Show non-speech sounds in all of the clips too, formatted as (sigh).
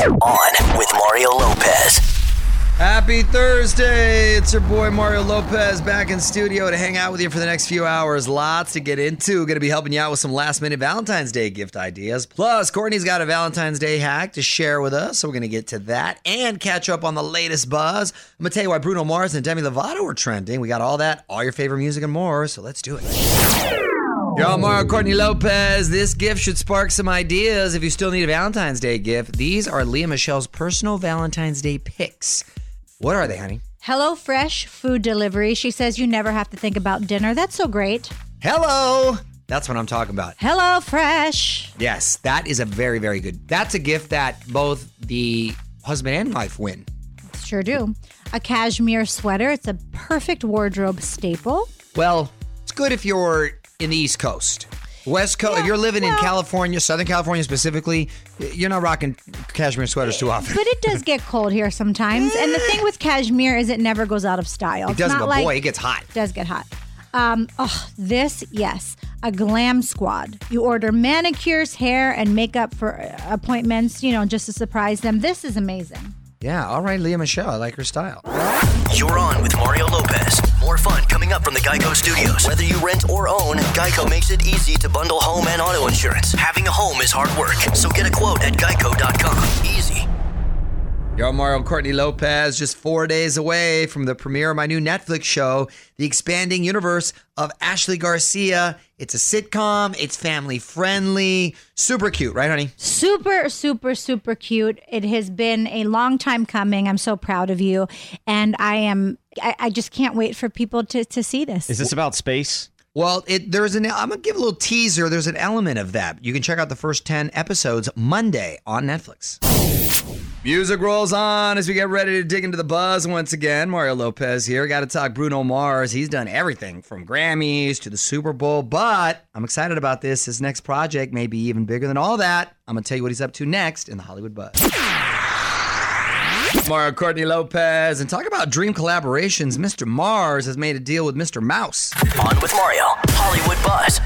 On with Mario Lopez. Happy Thursday! It's your boy Mario Lopez back in studio to hang out with you for the next few hours. Lots to get into. Going to be helping you out with some last minute Valentine's Day gift ideas. Plus, Courtney's got a Valentine's Day hack to share with us, so we're going to get to that and catch up on the latest buzz. I'm going to tell you why Bruno Mars and Demi Lovato are trending. We got all that, all your favorite music and more, so let's do it. Yo, oh. Mario Courtney Lopez. This gift should spark some ideas if you still need a Valentine's Day gift. These are Lea Michele's personal Valentine's Day picks. What are they, honey? Hello Fresh food delivery. She says you never have to think about dinner. That's so great. Hello. That's what I'm talking about. Hello Fresh. Yes, that is a very, very good. That's a gift that both the husband and wife win. Sure do. A cashmere sweater. It's a perfect wardrobe staple. Well, it's good if you're in the East Coast. West Coast, if you're living in California, Southern California specifically, you're not rocking cashmere sweaters too often. But it does get cold here sometimes. And the thing with cashmere is it never goes out of style. It It's doesn't, not like boy, it gets hot. does get hot. Um, oh, this, yes, a glam squad. You order manicures, hair, and makeup for appointments, you know, just to surprise them. This is amazing. Yeah, all right, Lea Michele. I like her style. You're on with Mario Lopez. More fun coming up from the Geico Studios. Whether you rent or own, Geico makes it easy to bundle home and auto insurance. Having a home is hard work, so get a quote at geico.com. Easy. Yo, Mario Courtney Lopez, just four days away from the premiere of my new Netflix show, The Expanding Universe of Ashley Garcia. It's a sitcom, it's family friendly, super cute, right, honey? Super, super, super cute. It has been a long time coming. I'm so proud of you. And I am, I, I just can't wait for people to, to see this. Is this about space? Well, it there's an I'm gonna give a little teaser. There's an element of that. You can check out the first ten episodes Monday on Netflix. Music rolls on as we get ready to dig into the buzz once again. Mario Lopez here. Got to talk Bruno Mars. He's done everything from Grammys to the Super Bowl, but I'm excited about this. His next project may be even bigger than all that. I'm gonna tell you what he's up to next in the Hollywood Buzz. Mario Courtney Lopez and talk about dream collaborations. Mr. Mars has made a deal with Mr. Mouse. On with Mario. Hollywood Buzz.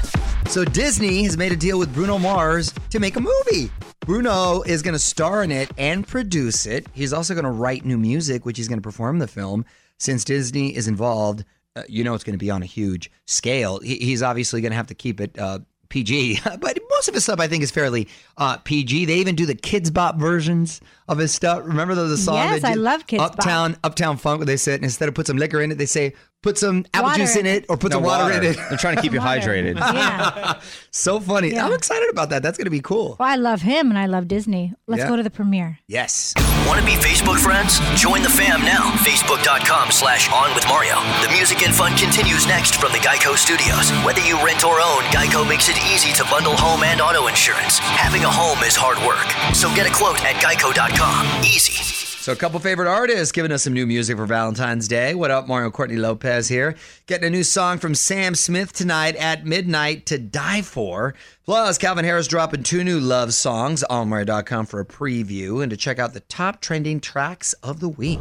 So Disney has made a deal with Bruno Mars to make a movie. Bruno is going to star in it and produce it. He's also going to write new music, which he's going to perform the film. Since Disney is involved, uh, you know it's going to be on a huge scale. He, he's obviously going to have to keep it uh, PG, (laughs) but most of his stuff I think is fairly uh, PG. They even do the Kidz Bop versions of his stuff. Remember the, the song? Yes, I love Kidz Bop. Uptown, Uptown Funk. Where they said instead of put some liquor in it, they say put some apple Water juice in in it or put No some water, in it. They're trying to keep you Water. hydrated. yeah. (laughs) So funny. Yeah. I'm excited about that. That's going to be cool. Well, I love him and I love Disney. Let's Yeah. go to the premiere. Yes. Want to be Facebook friends? Join the fam now. Facebook.com slash on with Mario. The music and fun continues next from the Geico Studios. Whether you rent or own, Geico makes it easy to bundle home and auto insurance. Having a home is hard work, so get a quote at geico.com. Easy. So, a couple favorite artists giving us some new music for Valentine's Day. What up, Mario Courtney Lopez here. Getting a new song from Sam Smith tonight at midnight to die for. Plus, Calvin Harris dropping two new love songs on Mario.com for a preview and to check out the top trending tracks of the week.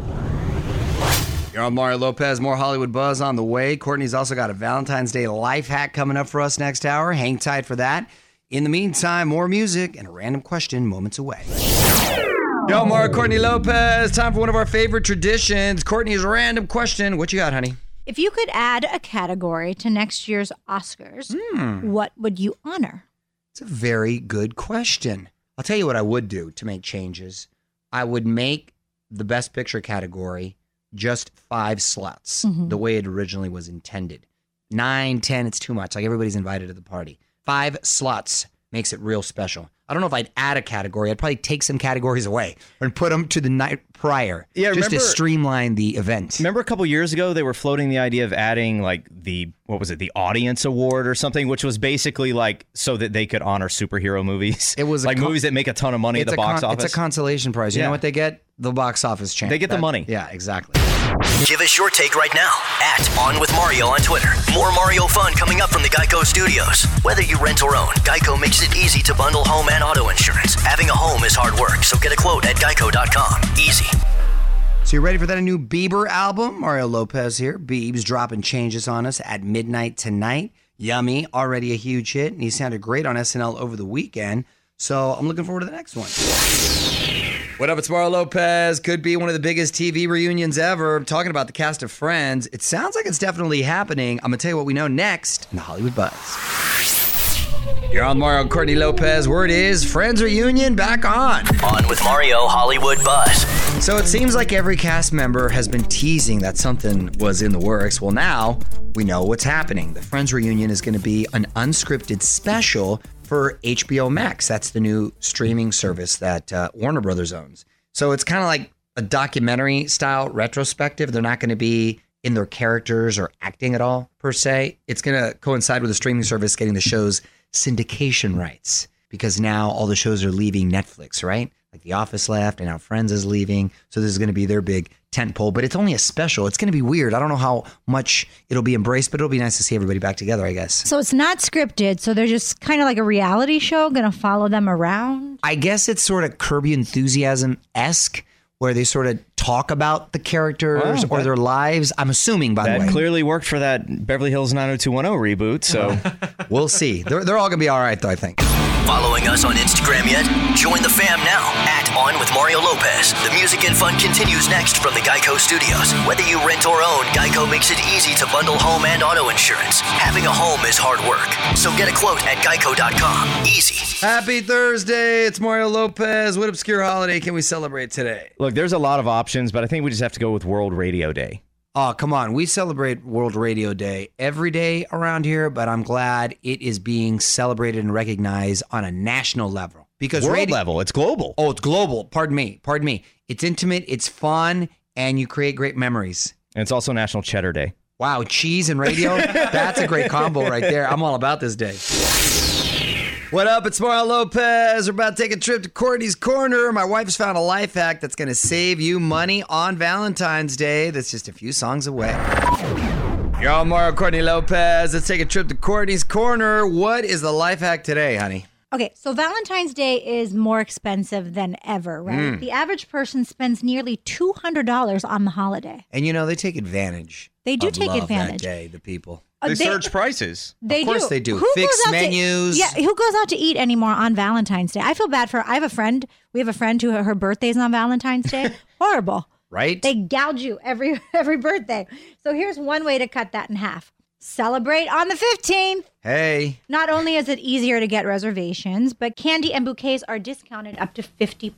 You're on Mario Lopez, more Hollywood buzz on the way. Courtney's also got a Valentine's Day life hack coming up for us next hour. Hang tight for that. In the meantime, more music and a random question moments away. Yo, Mario Courtney Lopez. Time for one of our favorite traditions. Courtney's random question. What you got, honey? If you could add a category to next year's Oscars, Hmm. what would you honor? It's a very good question. I'll tell you what I would do to make changes. I would make the best picture category just five slots, the way it originally was intended. Nine, ten, it's too much. Like everybody's invited to the party. Five slots makes it real special. I don't know if I'd add a category. I'd probably take some categories away and put them to the night prior, Yeah, just to streamline the event. Remember a couple years ago they were floating the idea of adding like the what was it the audience award or something, which was basically like so that they could honor superhero movies. It was (laughs) like con- movies that make a ton of money at the box con- office. It's a consolation prize. You know what they get? The box office champ. They get the money. Yeah, exactly. Give us your take right now at On With Mario on Twitter. More Mario fun coming up from the Geico Studios. Whether you rent or own, Geico makes it easy to bundle home and auto insurance. Having a home is hard work, so get a quote at geico.com. Easy. So you ready for that new Bieber album? Mario Lopez here. Biebs dropping changes on us at midnight tonight. Yummy, already a huge hit, and he sounded great on SNL over the weekend. So I'm looking forward to the next one. What up? It's Mario Lopez. Could be one of the biggest TV reunions ever. I'm talking about the cast of Friends. It sounds like it's definitely happening. I'm going to tell you what we know next in the Hollywood Buzz. You're on Mario Courtney Lopez. Word is Friends reunion back on. On with Mario Hollywood Buzz. So it seems like every cast member has been teasing that something was in the works. Well, now we know what's happening. The Friends reunion is going to be an unscripted special for HBO Max. That's the new streaming service that uh, Warner Brothers owns. So it's kind of like a documentary style retrospective. They're not going to be in their characters or acting at all, per se. It's going to coincide with the streaming service getting the show's syndication rights because now all the shows are leaving Netflix, right? Like The Office left and now Friends is leaving. So this is going to be their big tent pole, but it's only a special. It's going to be weird. I don't know how much it'll be embraced, but it'll be nice to see everybody back together, I guess. So it's not scripted. So they're just kind of like a reality show, going to follow them around. I guess it's sort of Curb Your Enthusiasm esque, where they sort of talk about the characters Oh, or that- their lives. I'm assuming, by That the way. clearly worked for that Beverly Hills 90210 reboot. So (laughs) We'll see. They're, they're all going to be all right, though, I think. Following us on Instagram yet? Join the fam now at On with Mario Lopez. The music and fun continues next from the Geico Studios. Whether you rent or own, Geico makes it easy to bundle home and auto insurance. Having a home is hard work, so get a quote at geico.com. Easy. Happy Thursday. It's Mario Lopez. What obscure holiday can we celebrate today? look, there's a lot of options, but I think we just have to go with World Radio Day. Oh, come on. We celebrate World Radio Day every day around here, but I'm glad it is being celebrated and recognized on a national level. Because World radio- level, it's global. Oh, it's global. Pardon me. Pardon me. It's intimate, it's fun, and you create great memories. And it's also National Cheddar Day. Wow, cheese and radio? (laughs) That's a great combo right there. I'm all about this day. What up? It's Mario Lopez. We're about to take a trip to Courtney's Corner. My wife's found a life hack that's going to save you money on Valentine's Day. That's just a few songs away. On Mario Courtney Lopez. Let's take a trip to Courtney's Corner. What is the life hack today, honey? Okay, so Valentine's Day is more expensive than ever, right? The average person spends nearly $200 on the holiday. And you know, they take advantage. They do of take love advantage. That day, the people. Uh, They, surge prices. They Of course do. they do. Who Fixed goes out to- menus. yeah, who goes out to eat anymore on Valentine's Day? I feel bad for. I have a friend. We have a friend who her birthday's on Valentine's Day. (laughs) Horrible. Right? They gouge you every (laughs) every birthday. So here's one way to cut that in half. Celebrate on the 15th. hey. Not only is it easier to get reservations, but candy and bouquets are discounted up to 50%.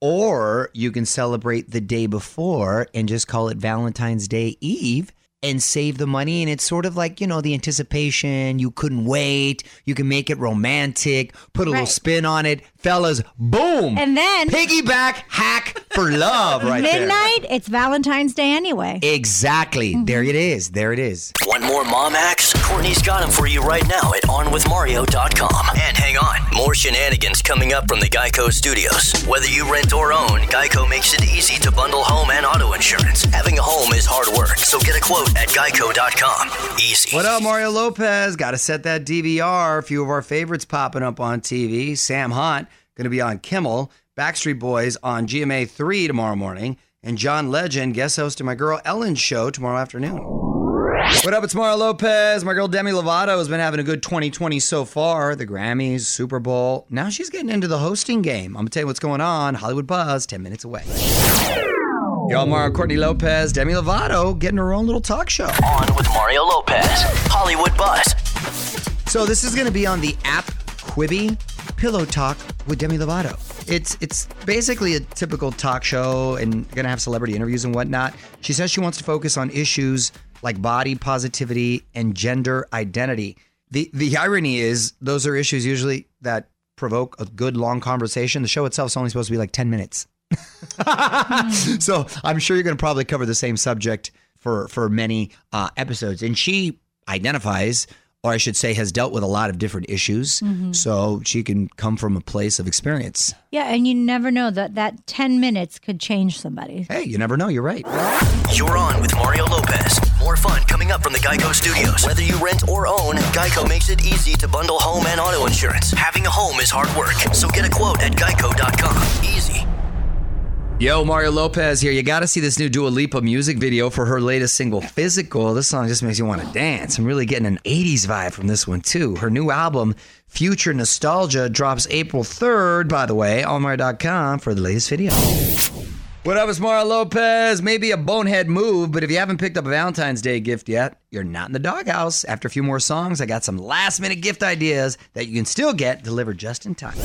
Or you can celebrate the day before and just call it Valentine's Day Eve and save the money. And it's sort of like, you know, the anticipation. You couldn't wait. You can make it romantic, put a little spin on it. Fellas, boom. And then piggyback hack for love right there. midnight, it's Valentine's Day anyway. Exactly. Mm-hmm. There it is. There it is. One more mom hacks? Courtney's got them for you right now at OnWithMario.com. And hang on, more shenanigans coming up from the Geico Studios. Whether you rent or own, Geico makes it easy to bundle home and auto insurance. Having a home is hard work, so get a quote at Geico.com. Easy. What up, Mario Lopez? Got to set that DVR. A few of our favorites popping up on TV. Sam Hunt going to be on Kimmel. Backstreet Boys on GMA 3 tomorrow morning. And John Legend guest hosting my girl Ellen's show tomorrow afternoon. What up? It's Mario Lopez. My girl Demi Lovato has been having a good 2020 so far. The Grammys, Super Bowl. Now she's getting into the hosting game. I'm going to tell you what's going on. Hollywood Buzz, 10 minutes away. Y'all, Mario Courtney Lopez, Demi Lovato getting her own little talk show. On with Mario Lopez. Hollywood Buzz. So this is going to be on the app Quibi Pillow Talk with Demi Lovato. It's it's basically a typical talk show and to have celebrity interviews and whatnot. She says she wants to focus on issues like body positivity and gender identity. The the irony is those are issues usually that provoke a good long conversation. The show itself is only supposed to be like 10 minutes. (laughs) so I'm sure you're to probably cover the same subject for for many uh, episodes. And she identifies, or I should say, has dealt with a lot of different issues. Mm-hmm. So she can come from a place of experience. Yeah, and you never know that that 10 minutes could change somebody. Hey, you never know. You're right. You're on with Mario Lopez. More fun coming up from the Geico Studios. Whether you rent or own, Geico makes it easy to bundle home and auto insurance. Having a home is hard work, so get a quote at geico.com. Easy. Yo, Mario Lopez here. You got to see this new Dua Lipa music video for her latest single, Physical. This song just makes you want to dance. I'm really getting an 80s vibe from this one, too. Her new album, Future Nostalgia, drops April 3rd, by the way, allmario.com for the latest video. What up, it's Mario Lopez. Maybe a bonehead move, but if you haven't picked up a Valentine's Day gift yet, you're not in the doghouse. After a few more songs, I got some last minute gift ideas that you can still get delivered just in time.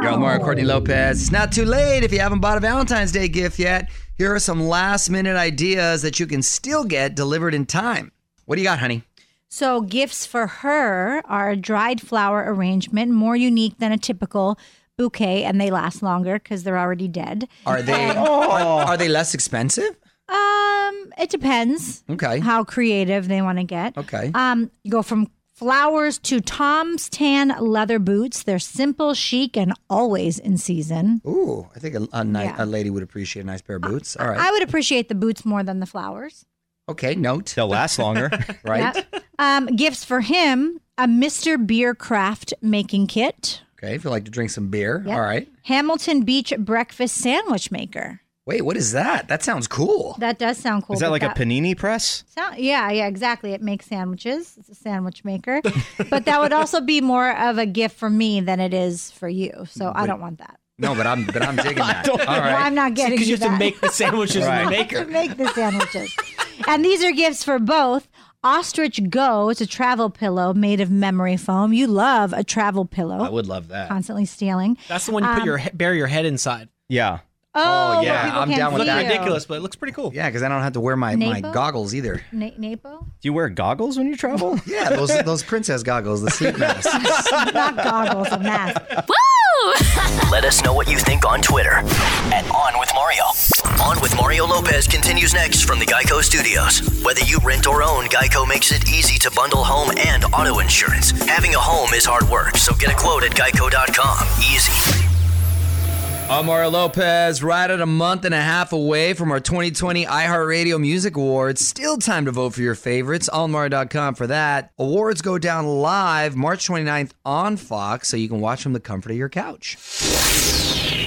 You're on Mario Courtney Lopez. It's not too late if you haven't bought a Valentine's Day gift yet. Here are some last minute ideas that you can still get delivered in time. What do you got, honey? So, gifts for her are a dried flower arrangement, more unique than a typical bouquet, and they last longer because they're already dead. Are they are, are they less expensive? Um, it depends Okay. how creative they want to get. Okay. Um, you go from flowers to Tom's tan leather boots. They're simple, chic, and always in season. Ooh, I think a, a, ni- Yeah. a lady would appreciate a nice pair of boots. All right. I would appreciate the boots more than the flowers. Okay, note. They'll last longer. (laughs) Right? Yep. Um, gifts for him: a Mr. Beer Craft making kit. Okay, if you like to drink some beer. Yep. All right. Hamilton Beach breakfast sandwich maker. Wait, what is that? That sounds cool. That does sound cool. Is that but like a panini press? Sound, yeah, yeah, exactly. It makes sandwiches. It's a sandwich maker. (laughs) but that would also be more of a gift for me than it is for you. So I don't want that. No, but I'm but I'm (laughs) digging that. All Well. I'm not getting Because you you have to that. make the sandwiches Right. in the (laughs) to maker. make the sandwiches. and these are gifts for both. Ostrich Go. It's a travel pillow made of memory foam. You love a travel pillow. I would love that. Constantly stealing. That's the one you put um, your he- bury your head inside. Yeah. Oh, oh yeah, I'm down with see that. you. Ridiculous, but it looks pretty cool. Yeah, because I don't have to wear my, my Napo? goggles either. Na- Napo? Do you wear goggles when you travel? (laughs) Yeah, those those princess goggles, the sleep masks. (laughs) Not goggles, a mask. (laughs) Woo! Let us know what you think on Twitter at On With Mario. On With Mario Lopez continues next from the Geico Studios. Whether you rent or own, Geico makes it easy to bundle home and auto insurance. Having a home is hard work, so get a quote at geico.com. Easy. Mario Lopez, right at a month and a half away from our 2020 iHeartRadio Music Awards. Still time to vote for your favorites. AllMario.com for that. Awards go down live March 29th on Fox, so you can watch from the comfort of your couch.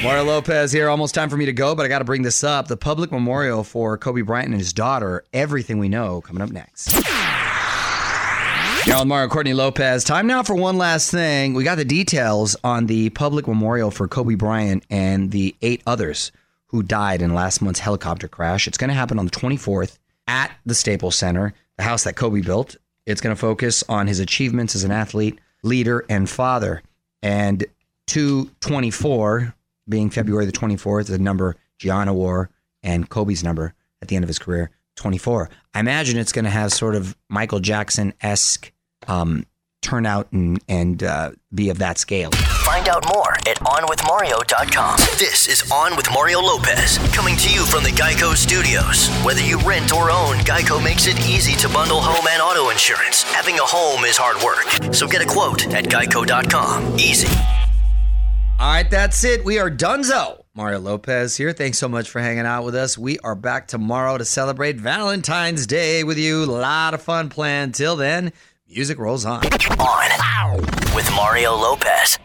Mario Lopez here. Almost time for me to go, but I got to bring this up. The public memorial for Kobe Bryant and his daughter, Everything We Know, coming up next. Now, Mario Courtney Lopez. Time now for one last thing. We got the details on the public memorial for Kobe Bryant and the eight others who died in last month's helicopter crash. It's going to happen on the 24th at the Staples Center, the house that Kobe built. It's going to focus on his achievements as an athlete, leader, and father. And 224, being February the 24th, the number Gianna wore, and Kobe's number at the end of his career, 24. I imagine it's going to have sort of Michael Jackson esque um, turnout and, and uh, be of that scale. Find out more at OnWithMario.com. This is On with Mario Lopez, coming to you from the Geico Studios. Whether you rent or own, Geico makes it easy to bundle home and auto insurance. Having a home is hard work, so get a quote at Geico.com. Easy. All right, that's it. We are donezo. Mario Lopez here. Thanks so much for hanging out with us. We are back tomorrow to celebrate Valentine's Day with you. A lot of fun planned. Till then, music rolls on. On with Mario Lopez.